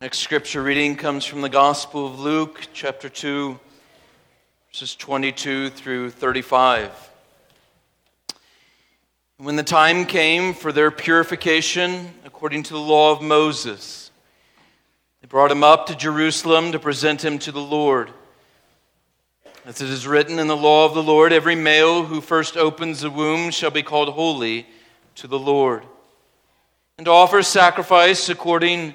Next scripture reading comes from the Gospel of Luke, chapter 2, verses 22 through 35. When the time came for their purification according to the law of Moses, they brought him up to Jerusalem to present him to the Lord. As it is written in the law of the Lord, every male who first opens the womb shall be called holy to the Lord, and to offer sacrifice according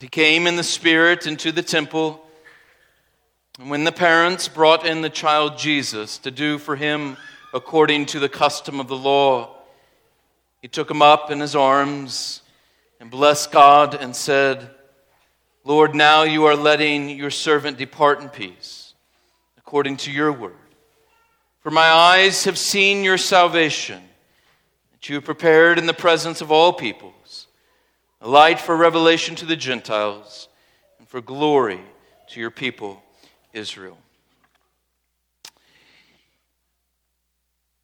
He came in the Spirit into the temple. And when the parents brought in the child Jesus to do for him according to the custom of the law, he took him up in his arms and blessed God and said, Lord, now you are letting your servant depart in peace, according to your word. For my eyes have seen your salvation, that you have prepared in the presence of all people a light for revelation to the Gentiles, and for glory to your people, Israel.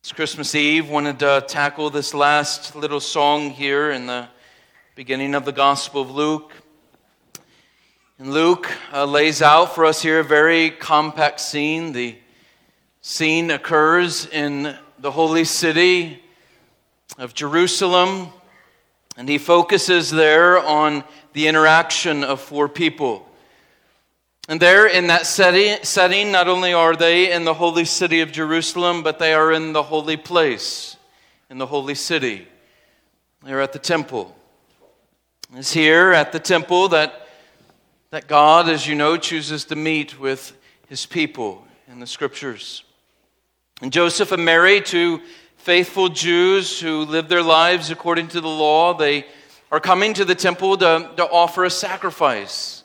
It's Christmas Eve. Wanted to tackle this last little song here in the beginning of the Gospel of Luke. And Luke uh, lays out for us here a very compact scene. The scene occurs in the holy city of Jerusalem, and he focuses there on the interaction of four people. And there in that setting, not only are they in the holy city of Jerusalem, but they are in the holy place, in the holy city. They're at the temple. It's here at the temple that, that God, as you know, chooses to meet with his people in the scriptures. And Joseph and Mary, two faithful Jews who live their lives according to the law, they are coming to the temple to, to offer a sacrifice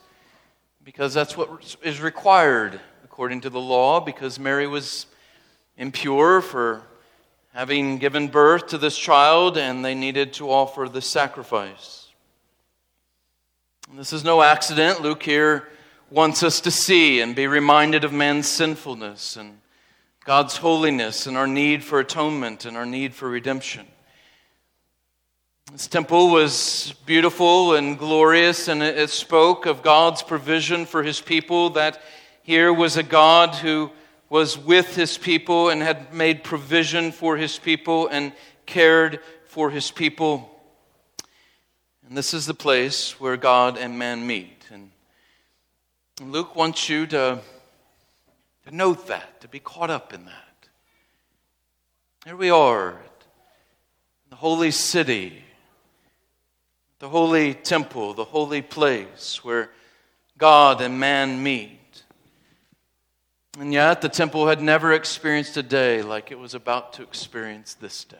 because that's what is required according to the law, because Mary was impure for having given birth to this child and they needed to offer the sacrifice. And this is no accident. Luke here wants us to see and be reminded of man's sinfulness and God's holiness and our need for atonement and our need for redemption. This temple was beautiful and glorious, and it spoke of God's provision for his people. That here was a God who was with his people and had made provision for his people and cared for his people. And this is the place where God and man meet. And Luke wants you to to note that, to be caught up in that. Here we are, in the holy city, the holy temple, the holy place where God and man meet. And yet, the temple had never experienced a day like it was about to experience this day.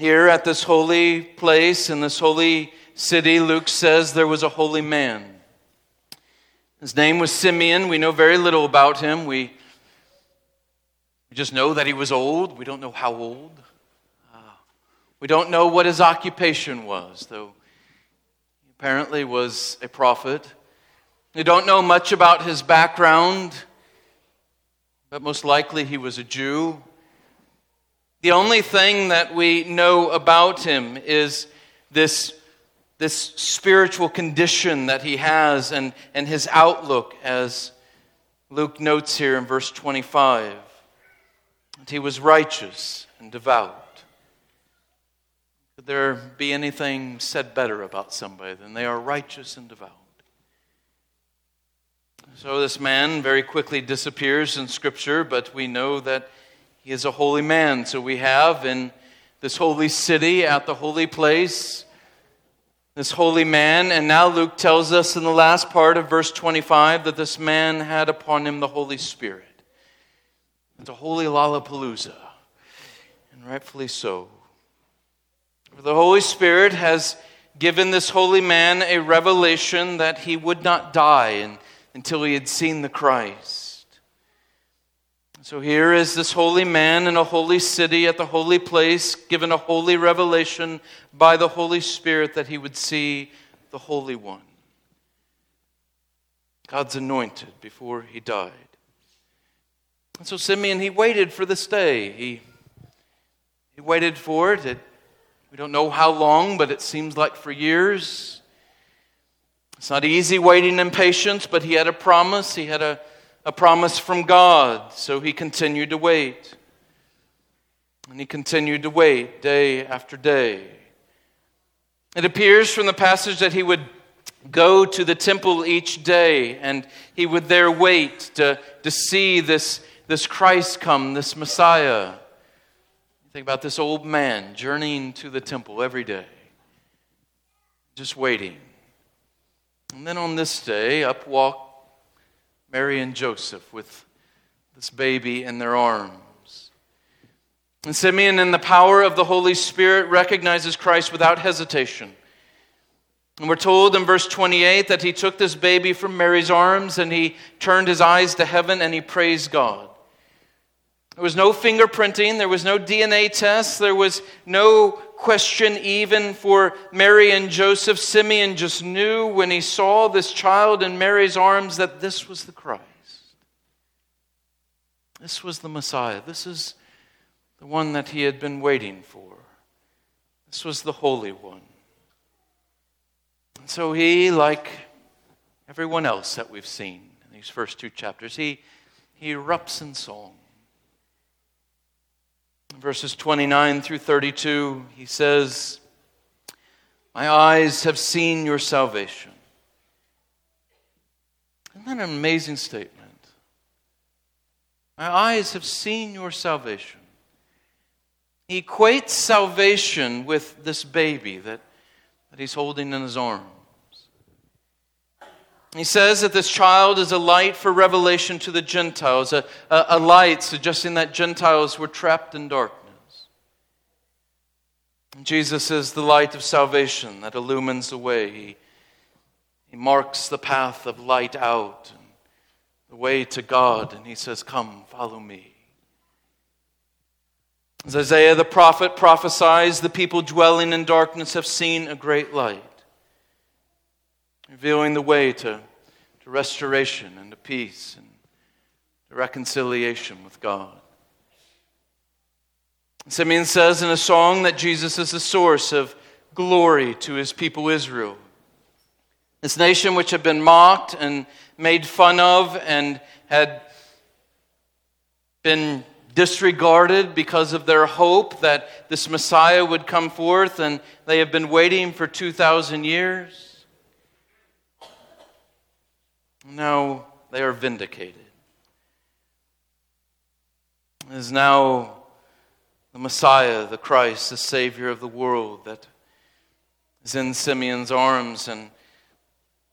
Here at this holy place, in this holy city, Luke says there was a holy man. His name was Simeon. We know very little about him. We, we just know that he was old. We don't know how old. Uh, we don't know what his occupation was, though he apparently was a prophet. We don't know much about his background, but most likely he was a Jew. The only thing that we know about him is this this spiritual condition that he has and, and his outlook, as Luke notes here in verse 25. That he was righteous and devout. Could there be anything said better about somebody than they are righteous and devout? So this man very quickly disappears in Scripture, but we know that he is a holy man. So we have in this holy city, at the holy place, this holy man. And now Luke tells us in the last part of verse 25 that this man had upon him the Holy Spirit. It's a holy Lollapalooza, and rightfully so. The Holy Spirit has given this holy man a revelation that he would not die until he had seen the Christ. So here is this holy man in a holy city at the holy place, given a holy revelation by the Holy Spirit that he would see the Holy One. God's anointed before he died. And so Simeon, he waited for this day. He, he waited for it. it. We don't know how long, but it seems like for years. It's not easy waiting in patience, but he had a promise. He had a a promise from God, so he continued to wait. And he continued to wait day after day. It appears from the passage that he would go to the temple each day and he would there wait to, to see this, this Christ come, this Messiah. Think about this old man journeying to the temple every day, just waiting. And then on this day, up walked Mary and Joseph with this baby in their arms. And Simeon, in the power of the Holy Spirit, recognizes Christ without hesitation. And we're told in verse 28 that he took this baby from Mary's arms and he turned his eyes to heaven and he praised God. There was no fingerprinting, there was no DNA test, there was no question even for Mary and Joseph. Simeon just knew when he saw this child in Mary's arms that this was the Christ. This was the Messiah. This is the one that he had been waiting for. This was the Holy One. And so he, like everyone else that we've seen in these first two chapters, he, he erupts in song verses 29 through 32, he says, My eyes have seen your salvation. Isn't that an amazing statement? My eyes have seen your salvation. He equates salvation with this baby that, that he's holding in his arms. He says that this child is a light for revelation to the Gentiles, a, a, a, light suggesting that Gentiles were trapped in darkness. Jesus is the light of salvation that illumines the way. He, he marks the path of light out, and the way to God, and he says, Come, follow me. As Isaiah the prophet prophesies, the people dwelling in darkness have seen a great light revealing the way to, to restoration and to peace and to reconciliation with God. Simeon says in a song that Jesus is the source of glory to his people Israel. This nation, which had been mocked and made fun of and had been disregarded because of their hope that this Messiah would come forth, and they have been waiting for 2,000 years. Now they are vindicated. It is now the Messiah, the Christ, the Savior of the world that is in Simeon's arms. And,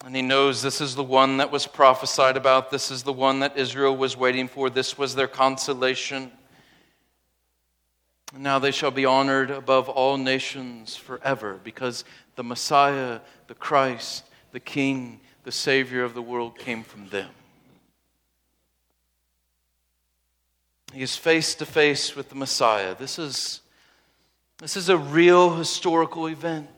and he knows this is the one that was prophesied about. This is the one that Israel was waiting for. This was their consolation. Now they shall be honored above all nations forever because the Messiah, the Christ, the King, the Savior of the world came from them. He is face to face with the Messiah. This is, this is a real historical event.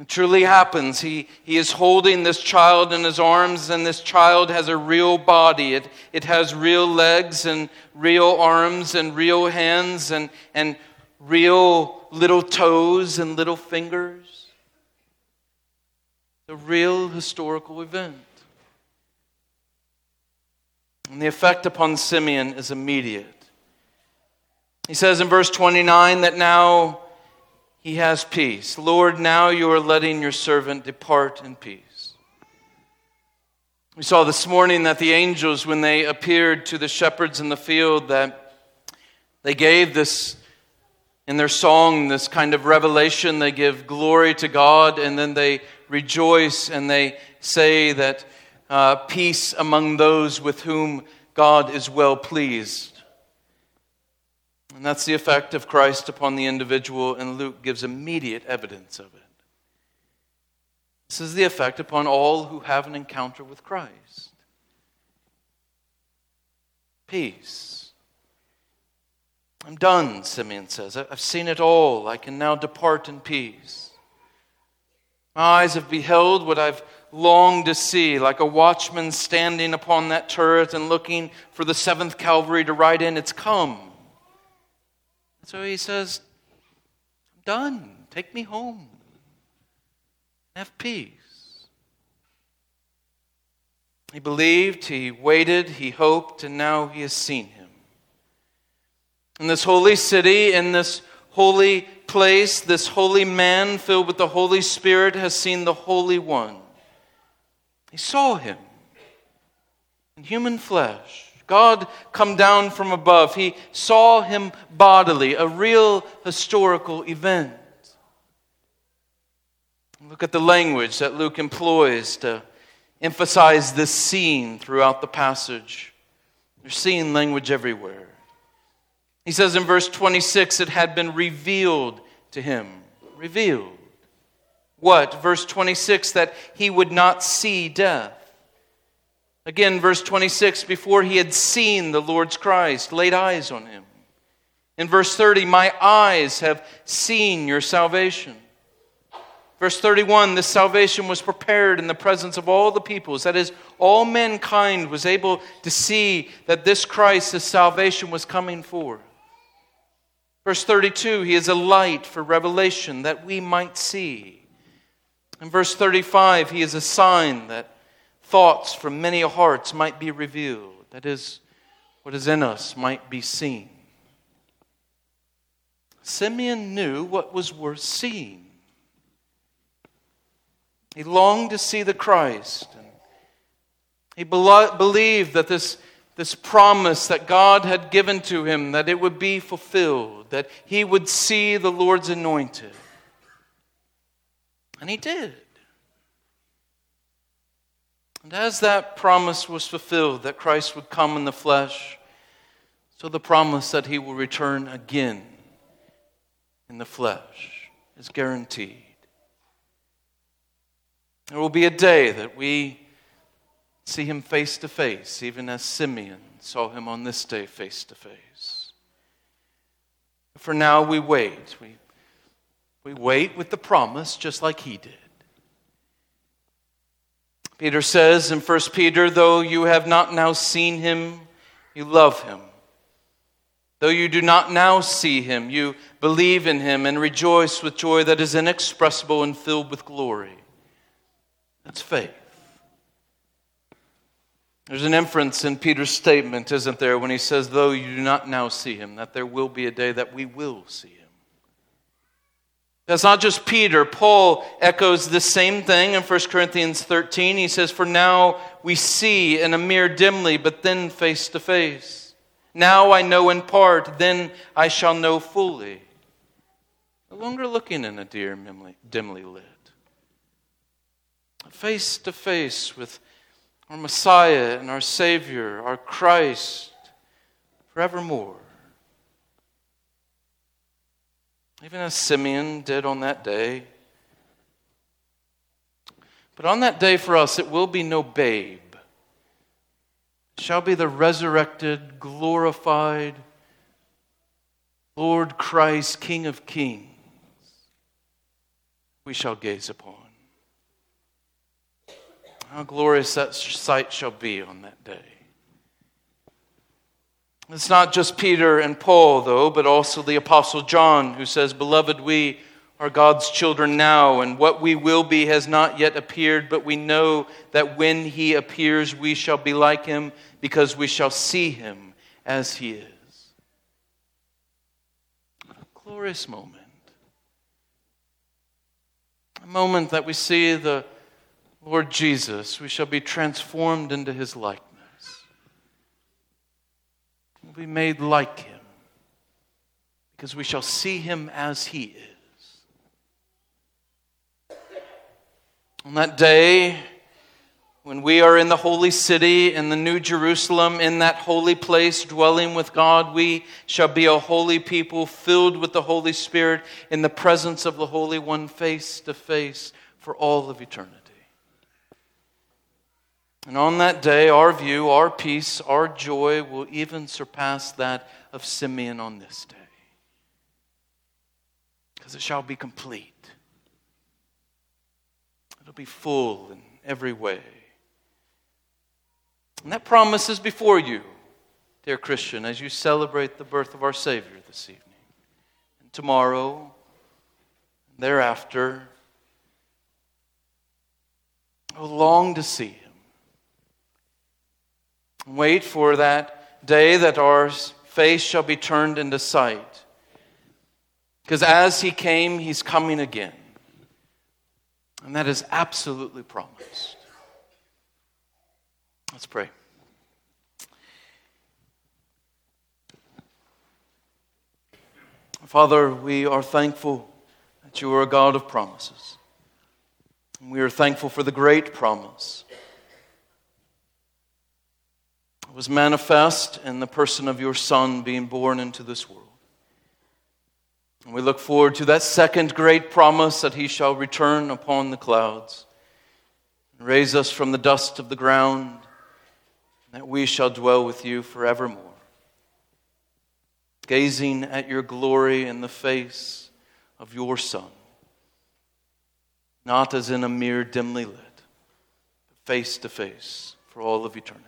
It truly happens. He, he is holding this child in his arms, and this child has a real body. It, it has real legs and real arms and real hands and, and real little toes and little fingers a real historical event. And the effect upon Simeon is immediate. He says in verse 29 that now he has peace. Lord, now you are letting your servant depart in peace. We saw this morning that the angels, when they appeared to the shepherds in the field, that they gave this in their song this kind of revelation. They give glory to God and then they rejoice and they say that uh, peace among those with whom God is well pleased. And that's the effect of Christ upon the individual, and Luke gives immediate evidence of it. This is the effect upon all who have an encounter with Christ peace. I'm done, Simeon says. I've seen it all. I can now depart in peace. Eyes have beheld what I've longed to see, like a watchman standing upon that turret and looking for the seventh cavalry to ride in. It's come. So he says, I'm done. Take me home. Have peace. He believed, he waited, he hoped, and now he has seen him. In this holy city, in this holy place, this holy man filled with the Holy Spirit has seen the Holy One. He saw him in human flesh. God come down from above. He saw him bodily, a real historical event. Look at the language that Luke employs to emphasize this scene throughout the passage. There's scene language everywhere. He says in verse 26, it had been revealed to him. Revealed. What? Verse 26, that he would not see death. Again, verse 26, before he had seen the Lord's Christ, laid eyes on him. In verse 30, my eyes have seen your salvation. Verse 31 this salvation was prepared in the presence of all the peoples. That is, all mankind was able to see that this Christ, this salvation, was coming forth. Verse 32 He is a light for revelation that we might see. In verse 35, He is a sign that thoughts from many hearts might be revealed. That is, what is in us might be seen. Simeon knew what was worth seeing. He longed to see the Christ. And he believed that this, this promise that God had given to him, that it would be fulfilled, that he would see the Lord's anointed. And he did. And as that promise was fulfilled, that Christ would come in the flesh, so the promise that he will return again in the flesh is guaranteed. There will be a day that we see him face to face, even as Simeon saw him on this day face to face. For now, we wait. We, we wait with the promise, just like he did. Peter says in 1 Peter, though you have not now seen him, you love him. Though you do not now see him, you believe in him and rejoice with joy that is inexpressible and filled with glory that's faith. There's an inference in Peter's statement, isn't there, when he says, Though you do not now see him, that there will be a day that we will see him. That's not just Peter. Paul echoes the same thing in 1 Corinthians 13. He says, For now we see in a mirror dimly, but then face to face. Now I know in part, then I shall know fully. No longer looking in a dear dimly lit face to face with our Messiah and our Savior, our Christ, forevermore. Even as Simeon did on that day. But on that day for us, it will be no babe. It shall be the resurrected, glorified Lord Christ, King of kings, we shall gaze upon. How glorious that sight shall be on that day. It's not just Peter and Paul, though, but also the Apostle John, who says, Beloved, we are God's children now, and what we will be has not yet appeared, but we know that when he appears, we shall be like him, because we shall see him as he is. A glorious moment. A moment that we see the Lord Jesus, we shall be transformed into his likeness. We'll be made like him because we shall see him as he is. On that day, when we are in the holy city, in the new Jerusalem, in that holy place, dwelling with God, we shall be a holy people filled with the Holy Spirit in the presence of the Holy One face to face for all of eternity. And on that day, our view, our peace, our joy will even surpass that of Simeon on this day. Because it shall be complete, it'll be full in every way. And that promise is before you, dear Christian, as you celebrate the birth of our Savior this evening. And tomorrow, and thereafter, I long to see Him. Wait for that day that our face shall be turned into sight. Because as He came, He's coming again. And that is absolutely promised. Let's pray. Father, we are thankful that you are a God of promises. We are thankful for the great promise. It was manifest in the person of your Son being born into this world. And we look forward to that second great promise that he shall return upon the clouds and raise us from the dust of the ground, and that we shall dwell with you forevermore gazing at your glory in the face of your Son, not as in a mirror dimly lit, but face to face for all of eternity.